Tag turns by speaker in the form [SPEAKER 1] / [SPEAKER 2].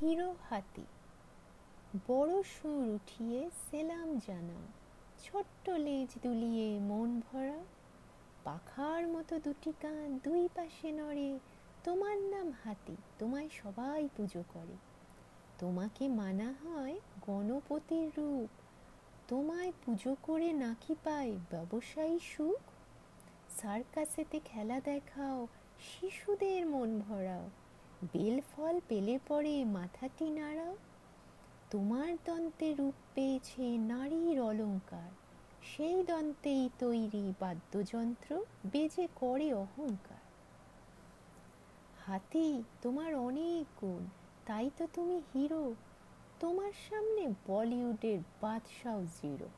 [SPEAKER 1] Hero হাতি বড় সুর উঠিয়ে সেলাম জানাও। ছোট্ট লেজ দুলিয়ে মন ভরা। পাখার মতো দুটি কান দুই পাশে নড়ে, তোমার নাম হাতি, তোমায় সবাই পুজো করে। তোমাকে মানা হয় গণপতির রূপ। তোমায় পুজো করে নাকি পায় ব্যবসায়ী সুখ? সার্কাসেতে খেলা দেখাও, শিশুদের মন ভরাও। বেল ফল পেলে পরে মাথাটি নাড়াও। তোমার দন্তে রূপ পেয়েছে নারীর অলঙ্কার। সেই দন্তেই তৈরি বাদ্যযন্ত্র, বেজে করে অহংকার। হাতি তোমার অনেক গুণ, তাই তো তুমি হিরো। তোমার সামনে বলিউডের বাদশাও জিরো।